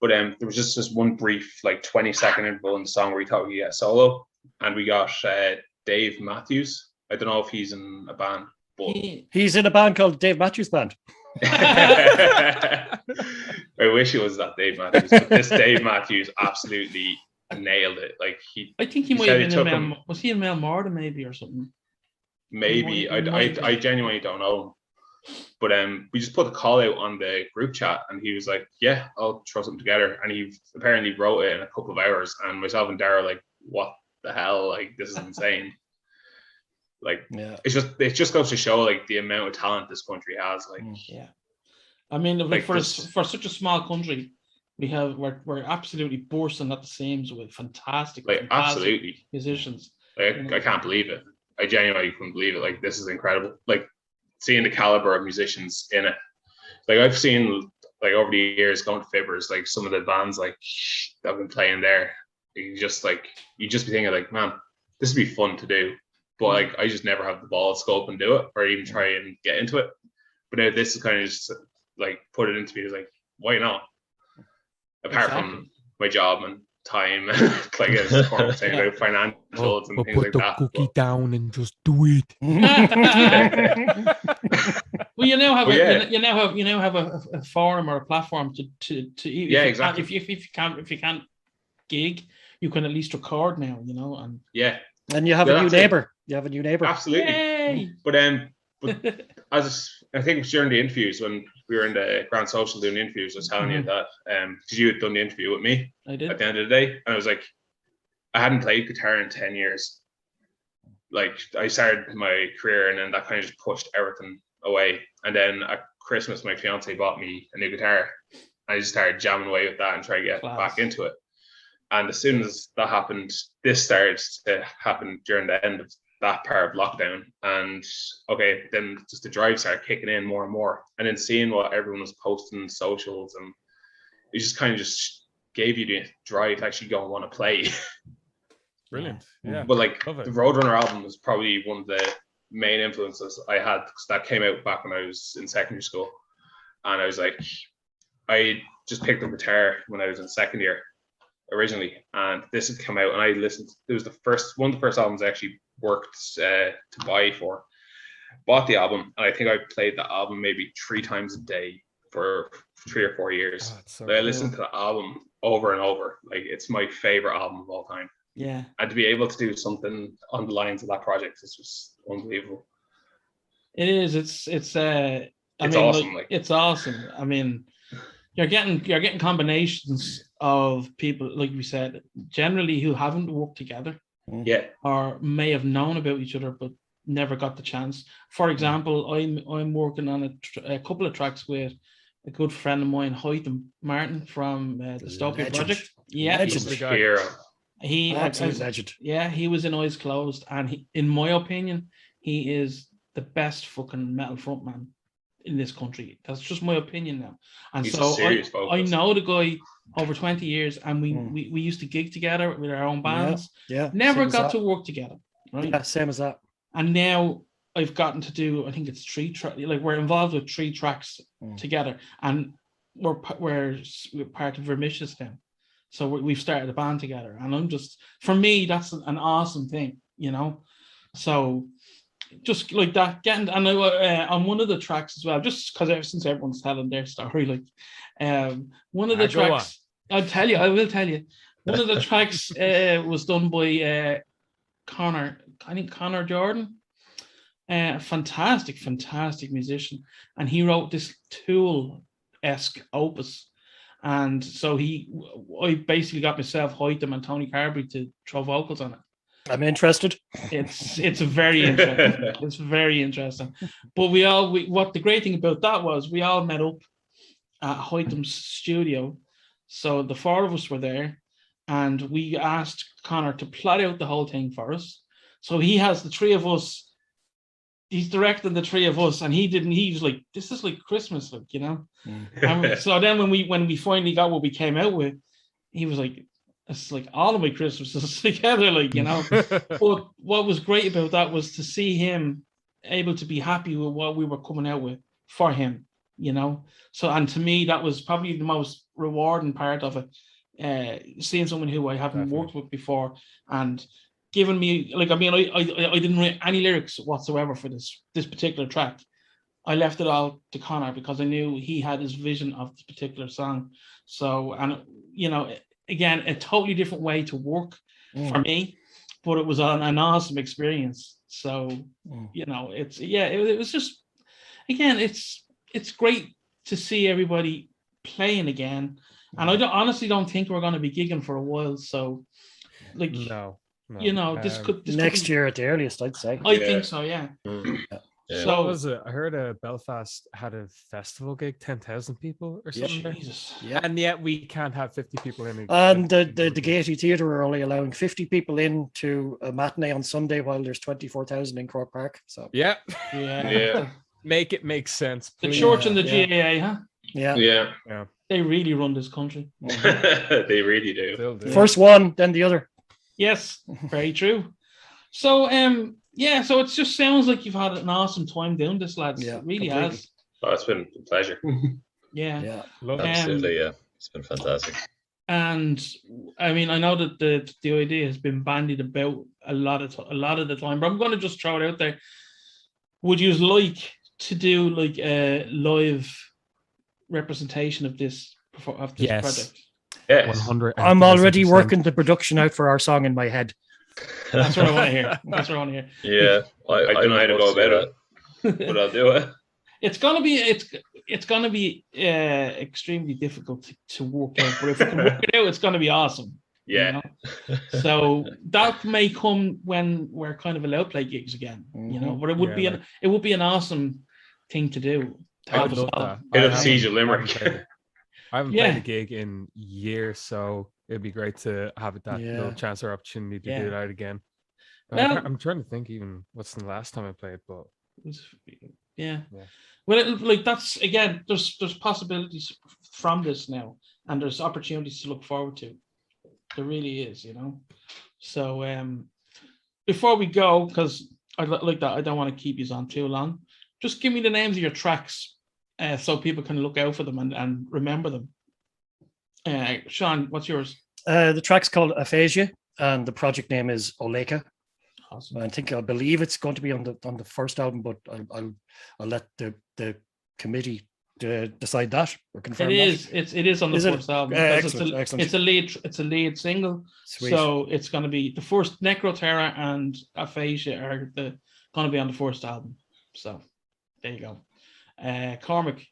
But um, there was just this one brief, like 20 second interval in the song where we thought we get a solo, and we got uh, Dave Matthews. I don't know if he's in a band, but he, He's in a band called Dave Matthews Band. I wish it was that Dave Matthews, but this Dave Matthews absolutely nailed it. Like he I think he He might said have been in took Mel. him- Was he in Mael Mórdha maybe or something? maybe I, might- he might I, I genuinely don't know. But um, we just put the call out on the group chat, and he was like, "Yeah, I'll throw something together." And he apparently wrote it in a couple of hours. And myself and Dara were like, "What the hell? Like this is insane!" like Yeah. it's just it just goes to show like the amount of talent this country has. Like Mm. Yeah. I mean, like, for this- for such a small country, we have we're, we're absolutely bursting at the seams with fantastic, like fantastic absolutely. musicians. Like, I can't believe it. I genuinely couldn't believe it. Like this is incredible. Like seeing the caliber of musicians in it. Like I've seen like over the years going to Fibbers, like some of the bands like that have been playing there. You just like you just be thinking like, man, this would be fun to do. But like I just never have the ball to scope and do it or even try and get into it. But now this is kind of just like put it into me as like, why not? Apart from my job and time, and like as saying about financials and things like that. but- down and just do it. Well, you now have Well, a, yeah. you, you now have you now have a, a forum or a platform to to to if Yeah, you exactly. Can't, if you if you can't if you can't gig, you can at least record now. You know, and yeah, and you have Yeah, a new that's it. neighbor. You have a new neighbor. absolutely. yay! But um, but as I think it was during the interviews when we were in the Grand Social doing the interviews, I was telling you that um, because you had done the interview with me I did. at the end of the day, and I was like, I hadn't played guitar in ten years. Like I started my career, and then that kind of just pushed everything away. And then at Christmas, my fiance bought me a new guitar. I just started jamming away with that and trying to get Class. back into it. And as soon as that happened, this started to happen during the end of that part of lockdown. And okay, then just the drive started kicking in more and more. And then seeing what everyone was posting on socials and it just kind of just gave you the drive to actually go and want to play. Brilliant. Yeah. But like Love it. the Roadrunner album was probably one of the main influences I had because that came out back when I was in secondary school. And I was like, I just picked up guitar when I was in second year originally. And this had come out and I listened. It was the first one of the first albums I actually worked uh, to buy for. Bought the album and I think I played the album maybe three times a day for three or four years. Oh, so I cool. listened to the album over and over. Like it's my favorite album of all time Yeah. and to be able to do something on the lines of that project is just unbelievable. It is. It's it's uh I It's mean, awesome, like- it's awesome. I mean, you're getting you're getting combinations of people, like we said, generally who haven't worked together Yeah, or may have known about each other but never got the chance. For example, I'm I'm working on a, tr- a couple of tracks with a good friend of mine, Hoyton Martin from uh, the Dystopia Legend. Project. Yeah, Legend. he's the the guy. hero. he Absolute legend. yeah, he was in Eyes Closed, and he, in my opinion, he is the best fucking metal frontman in this country. That's just my opinion now. And He's so I, I know the guy over 20 years, and we, Mm. we we used to gig together with our own bands. Yeah. Never same got to work together, right? Yeah, same as that. And now I've gotten to do, I think it's three track, like we're involved with three tracks Mm. together, and we're we're, we're part of Vermicious now. So we- we've started a band together, and I'm just for me that's an, an awesome thing, you know. So just like that, getting and I, uh, on one of the tracks as well, just because ever since everyone's telling their story, like um, one of the Ah, go on. tracks, I'll tell you, I will tell you, one of the tracks uh, was done by uh, Connor, I think Connor Jordan, uh, fantastic, fantastic musician, and he wrote this Tool esque opus. And so he, I basically got myself, Hoytum, and Tony Carberry to throw vocals on it. I'm interested. It's it's very interesting. it's very interesting. But we all we what the great thing about that was we all met up at Hoytum's studio. So the four of us were there and we asked Connor to plot out the whole thing for us. So he has the three of us, he's directing the three of us, and he didn't, he was like, This is like Christmas, like, you know. Mm. And so then when we when we finally got what we came out with, he was like, It's like all of my Christmases together, like, you know but what was great about that was to see him able to be happy with what we were coming out with for him, you know. So, and to me, that was probably the most rewarding part of it. Uh, seeing someone who I haven't Definitely. worked with before and giving me like I mean I, I I didn't write any lyrics whatsoever for this this particular track. I left it all to Connor because I knew he had his vision of this particular song. So and you know again a totally different way to work for me, but it was an, an awesome experience. So Mm. you know, it's yeah, it, it was just again, it's it's great to see everybody playing again, and I don't, honestly don't think we're going to be gigging for a while. So, like no, no. you know, this Um, could this could Next be- year at the earliest, I'd say. I Yeah. think so. Yeah. Yeah. So what was it? I heard uh, Belfast had a festival gig, ten thousand people or something. there. Jesus. Yeah. And yet we can't have fifty people in. And the, the, the. Gaiety Theatre are only allowing 50 people in to a matinee on Sunday while there's 24,000 in Croke Park. So, Yeah, Yeah. Yeah. make it make sense. The church and the Yeah. GAA, huh? yeah. yeah, They really run this country. they really do. Do. First one, then the other. Yes, very true. So um yeah, so it just sounds like you've had an awesome time doing this, lads. Yeah, it really completely. has. Oh, it's been a pleasure. Yeah. Yeah. Love it. Um, Absolutely, yeah. It's been fantastic. And I mean, I know that the the idea has been bandied about a lot of t- a lot of the time, but I'm going to just throw it out there. Would you like to do like a live representation of this perfor- of this Yes. project? Yeah. One hundred. I'm already working the production out for our song in my head. That's what I want to hear. That's what I want to hear. Yeah, I, I don't know how to go about it, it. but I'll do it. It's gonna be it's it's gonna be uh, extremely difficult to, to work out, but if we can work it out, it's gonna be awesome. you Yeah. know? So that may come when we're kind of allowed to play gigs again, you know. Mhm. But it would Yeah, be an it would be an awesome thing to do. to I have would us love all- that. Hit I up haven't- Siege of I haven't Limerick. played- I haven't Yeah. played a gig in years, so it'd be great to have that little chance or opportunity to Yeah. do that again. Well- I'm, trying to think even what's the last time I played, but Yeah. Yeah. Well, it, like that's again, there's there's possibilities from this now, and there's opportunities to look forward to. There really is, you know. So um, before we go, because I like that, I don't want to keep you on too long. Just give me the names of your tracks, uh, so people can look out for them and, and remember them. Uh, Sean, what's yours? Uh, the track's called Aphasia, and the project name is Oleka. Awesome. I think I believe it's going to be on the on the first album, but I'll I'll, I'll let the the committee uh, decide that or confirm It that. It's it is on the Is it? first album. Uh, excellent, it's, a, excellent. it's a lead. It's a lead single. Sweet. So it's going to be the first Necroterra and Aphasia are the going to be on the first album. So there you go. Uh, Cormac,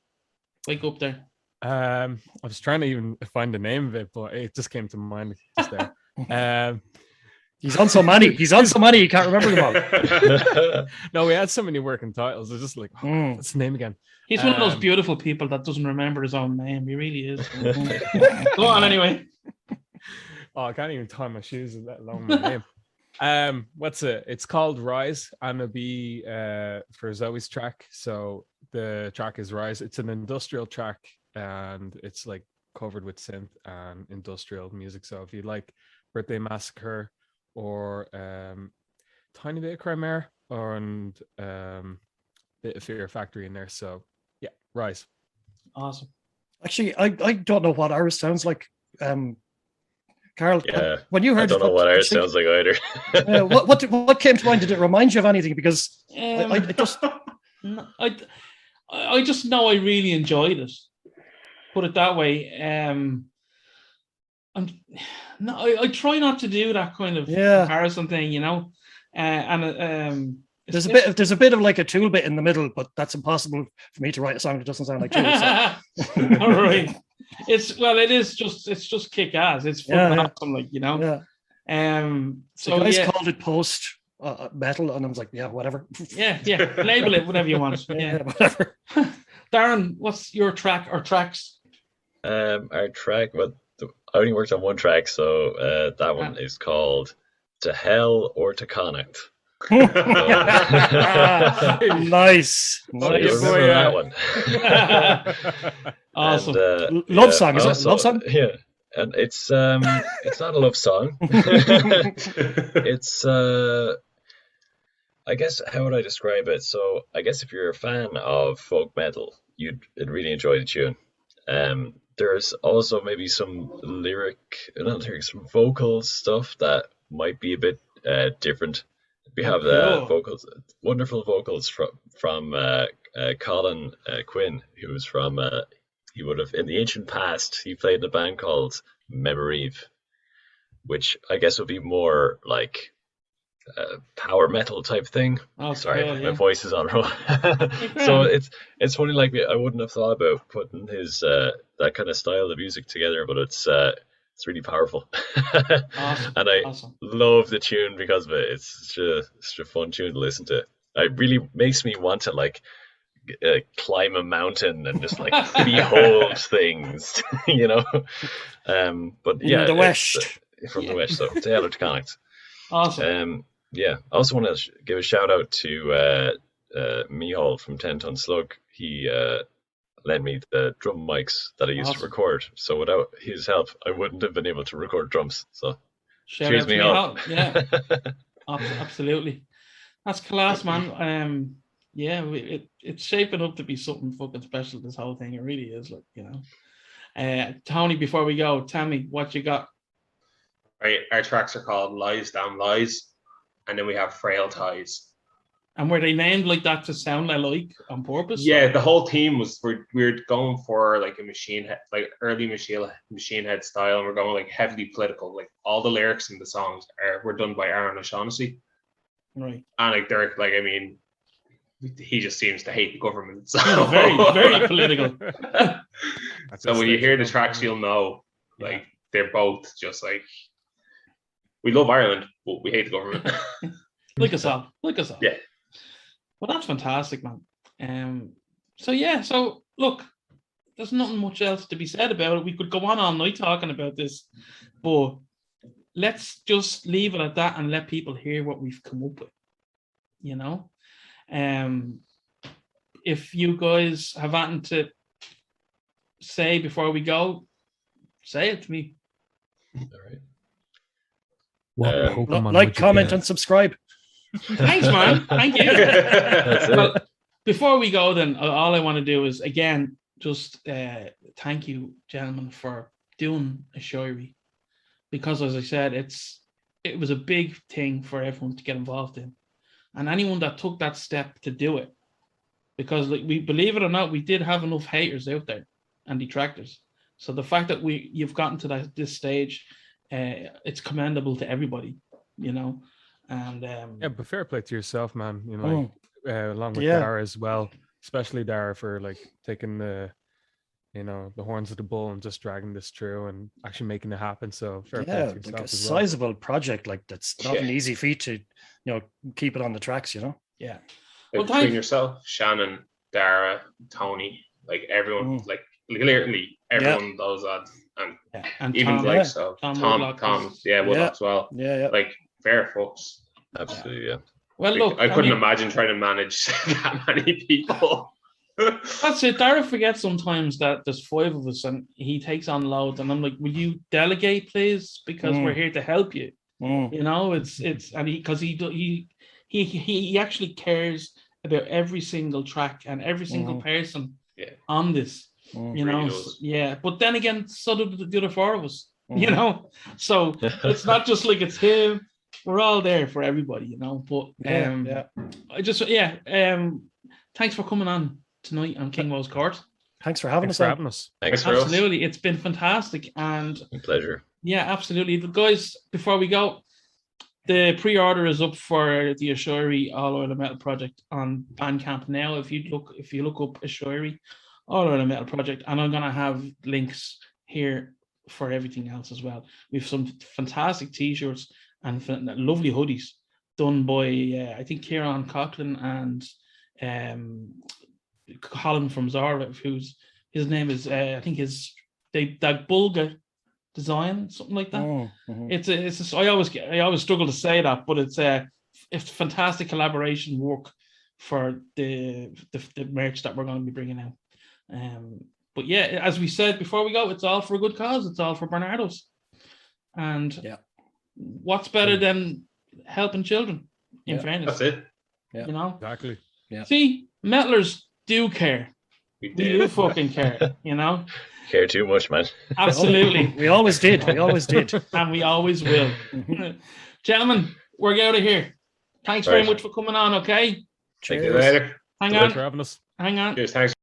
wake up there. Um, I was trying to even find the name of it, but it just came to mind just there. um, He's on so many. He's on so many. He can't remember them all. no, we had so many working titles. It's just like, oh, Mm. what's the name again? He's one of those Um, beautiful people that doesn't remember his own name. He really is. Go on anyway. Oh, I can't even tie my shoes, let alone my name. Um, what's it? It's called Rise, and it'll be uh for Zoe's track. So the track is Rise. It's an industrial track, and it's like covered with synth and industrial music. So if you like Birthday Massacre or um tiny bit of Chimera and um bit of Fear Factory in there. So yeah, Rise. Awesome. Actually, I, I don't know what ours sounds like. Um, Carl, Yeah, when you heard I don't it, know what did ours think- sounds like either. uh, what, what what came to mind? Did it remind you of anything? Because I, Um, I it just I, I I just know I really enjoyed it. Put it that way. Um, I'm no, I, I try not to do that kind of Yeah. comparison thing, you know. Uh, and uh, um, there's a bit of, there's a bit of like a tool bit in the middle, but that's impossible for me to write a song that doesn't sound like tool. So. All right. It's well, it is just it's just kick ass. It's Yeah, fucking yeah. awesome, like you know. Yeah, Um. so So guys yeah, called it post uh, metal, and I was like, yeah, whatever. yeah, yeah. Label it whatever you want. yeah, Yeah. whatever. Darren, what's your track or tracks? Um, our track, but the, I only worked on one track, so uh, that one is called "To Hell or to Connacht." nice. So you yeah, nice. remember boy, that one? Awesome. And, uh, love yeah, song, is it? also- Love song? Yeah, and it's um, it's not a love song. it's uh, I guess how would I describe it? So I guess if you're a fan of folk metal, you'd, you'd really enjoy the tune. Um, there's also maybe some lyric, not lyric, some vocal stuff that might be a bit uh, different. We have uh, Cool. vocals, wonderful vocals from from uh, uh, Colin uh, Quinn, who was from. Uh, he would have in the ancient past. He played in a band called Memorive, which I guess would be more like uh, power metal type thing. Oh, Sorry, cool, my voice is on roll. so it's it's funny. Like I wouldn't have thought about putting his uh, that kind of style of music together, but it's uh, it's really powerful. Awesome. and I Awesome. love the tune because of it. It's such a such a fun tune to listen to. It really makes me want to like uh, climb a mountain and just like behold things, you know. Um, but In yeah, the West. uh, from Yeah. the west, so Taylor to Connacht. Awesome. Um, yeah, I also want to sh- give a shout out to uh, uh, Mihal from Ten Ton Slug. He uh, lent me the drum mics that I used Awesome. to record. So without his help, I wouldn't have been able to record drums. So Shout cheers out to me me out. Yeah, absolutely. That's class, man. Um, yeah, we, it it's shaping up to be something fucking special. This whole thing, it really is. Like you know, uh, Tony. Before we go, tell me what you got. Right, our tracks are called Lies Damn Lies, and then we have Frail Ties. And were they named like that to sound alike on purpose? Yeah, the whole team was we're we're going for like a machine head, like early machine machine head style, and we're going like heavily political. Like all the lyrics in the songs are were done by Aaron O'Shaughnessy, right. and like Derek, like I mean, he just seems to hate the government. So He's very, very political. So when you hear the tracks, you'll know Yeah. like they're both just like we love Ireland, but we hate the government. Look us up. Look us up. Yeah. Well, that's fantastic, man. Um. So yeah. So look, there's nothing much else to be said about it. We could go on all night talking about this, but let's just leave it at that and let people hear what we've come up with. You know, um, if you guys have anything to say before we go, say it to me. all right. What Uh, Pokemon would like, you comment, be? and subscribe. Thanks, man. Thank you. Well, before we go, then all I want to do is again just uh, thank you, gentlemen, for doing a showy, because as I said, it's it was a big thing for everyone to get involved in, and anyone that took that step to do it, because like we believe it or not, we did have enough haters out there and detractors. So the fact that we you've gotten to that this stage, uh, it's commendable to everybody, you know, and um, Yeah, but fair play to yourself, man. You know, Mm. like, uh, along with Yeah. Dara as well. especially Dara for like taking the you know the horns of the bull and just dragging this through and actually making it happen. So fair play yeah, to like yourself a as well. sizable project like that's not an easy feat to you know keep it on the tracks. You know. Yeah. Like, Well, between thank- yourself, Shannon, Dara, Tony, like everyone, Mm. like literally everyone those lads, and Yeah. And even Tom, like Yeah. so Tom Tom, Woodlock Tom, is- yeah, Woodlock Yeah. as well. Yeah, yeah. Like fair fucks. Absolutely, yeah. well, Like, look, I couldn't mean, imagine trying to manage that many people. That's it. Dara forgets sometimes that there's five of us and he takes on loads, and I'm like, "Will you delegate, please? Because we're Mm. here to help you." Mm, You know, it's it's and he because he do- he he he he actually cares about every single track and every single Mhm. person Yeah. on this. Mm, You know, really s- does. yeah. But then again, so do the, the other four of us. You mhm. know, so it's not just like it's him. We're all there for everybody. You know, but Yeah, um, yeah. I just yeah um, thanks for coming on tonight on King Woe's Court. Thanks for having Thanks us. for having us. Thanks for us. Absolutely, it's been fantastic, and My pleasure. yeah, absolutely. The guys, before we go, the pre-order is up for the Aiseiri All Ireland Metal Project on Bandcamp now. If you look, if you look up Aiseiri All Ireland Metal Project, and I'm gonna have links here for everything else as well. We've some fantastic T-shirts and lovely hoodies done by uh, I think Kieran Coughlin and um, Colin from Zara, who's his name is uh, I think his they that Bulga design something like that. Mm, mhm. It's a, it's a, I always I always struggle to say that, but it's a it's fantastic collaboration work for the the, the merch that we're going to be bringing out. Um, but yeah, as we said before we go, it's all for a good cause. It's all for Barnardo's, and Yeah. what's better than helping children? In Yeah. fairness, That's it. Yeah. you know. Exactly. Yeah. See, metlers do care. We We do fucking care. You know, Care too much, man. absolutely, We always did. We always did. and we always will. Gentlemen, we're out of here. Thanks very much for coming on. Okay, Thank See you you later. hang Thanks on, for having us. hang on. Cheers. Thanks.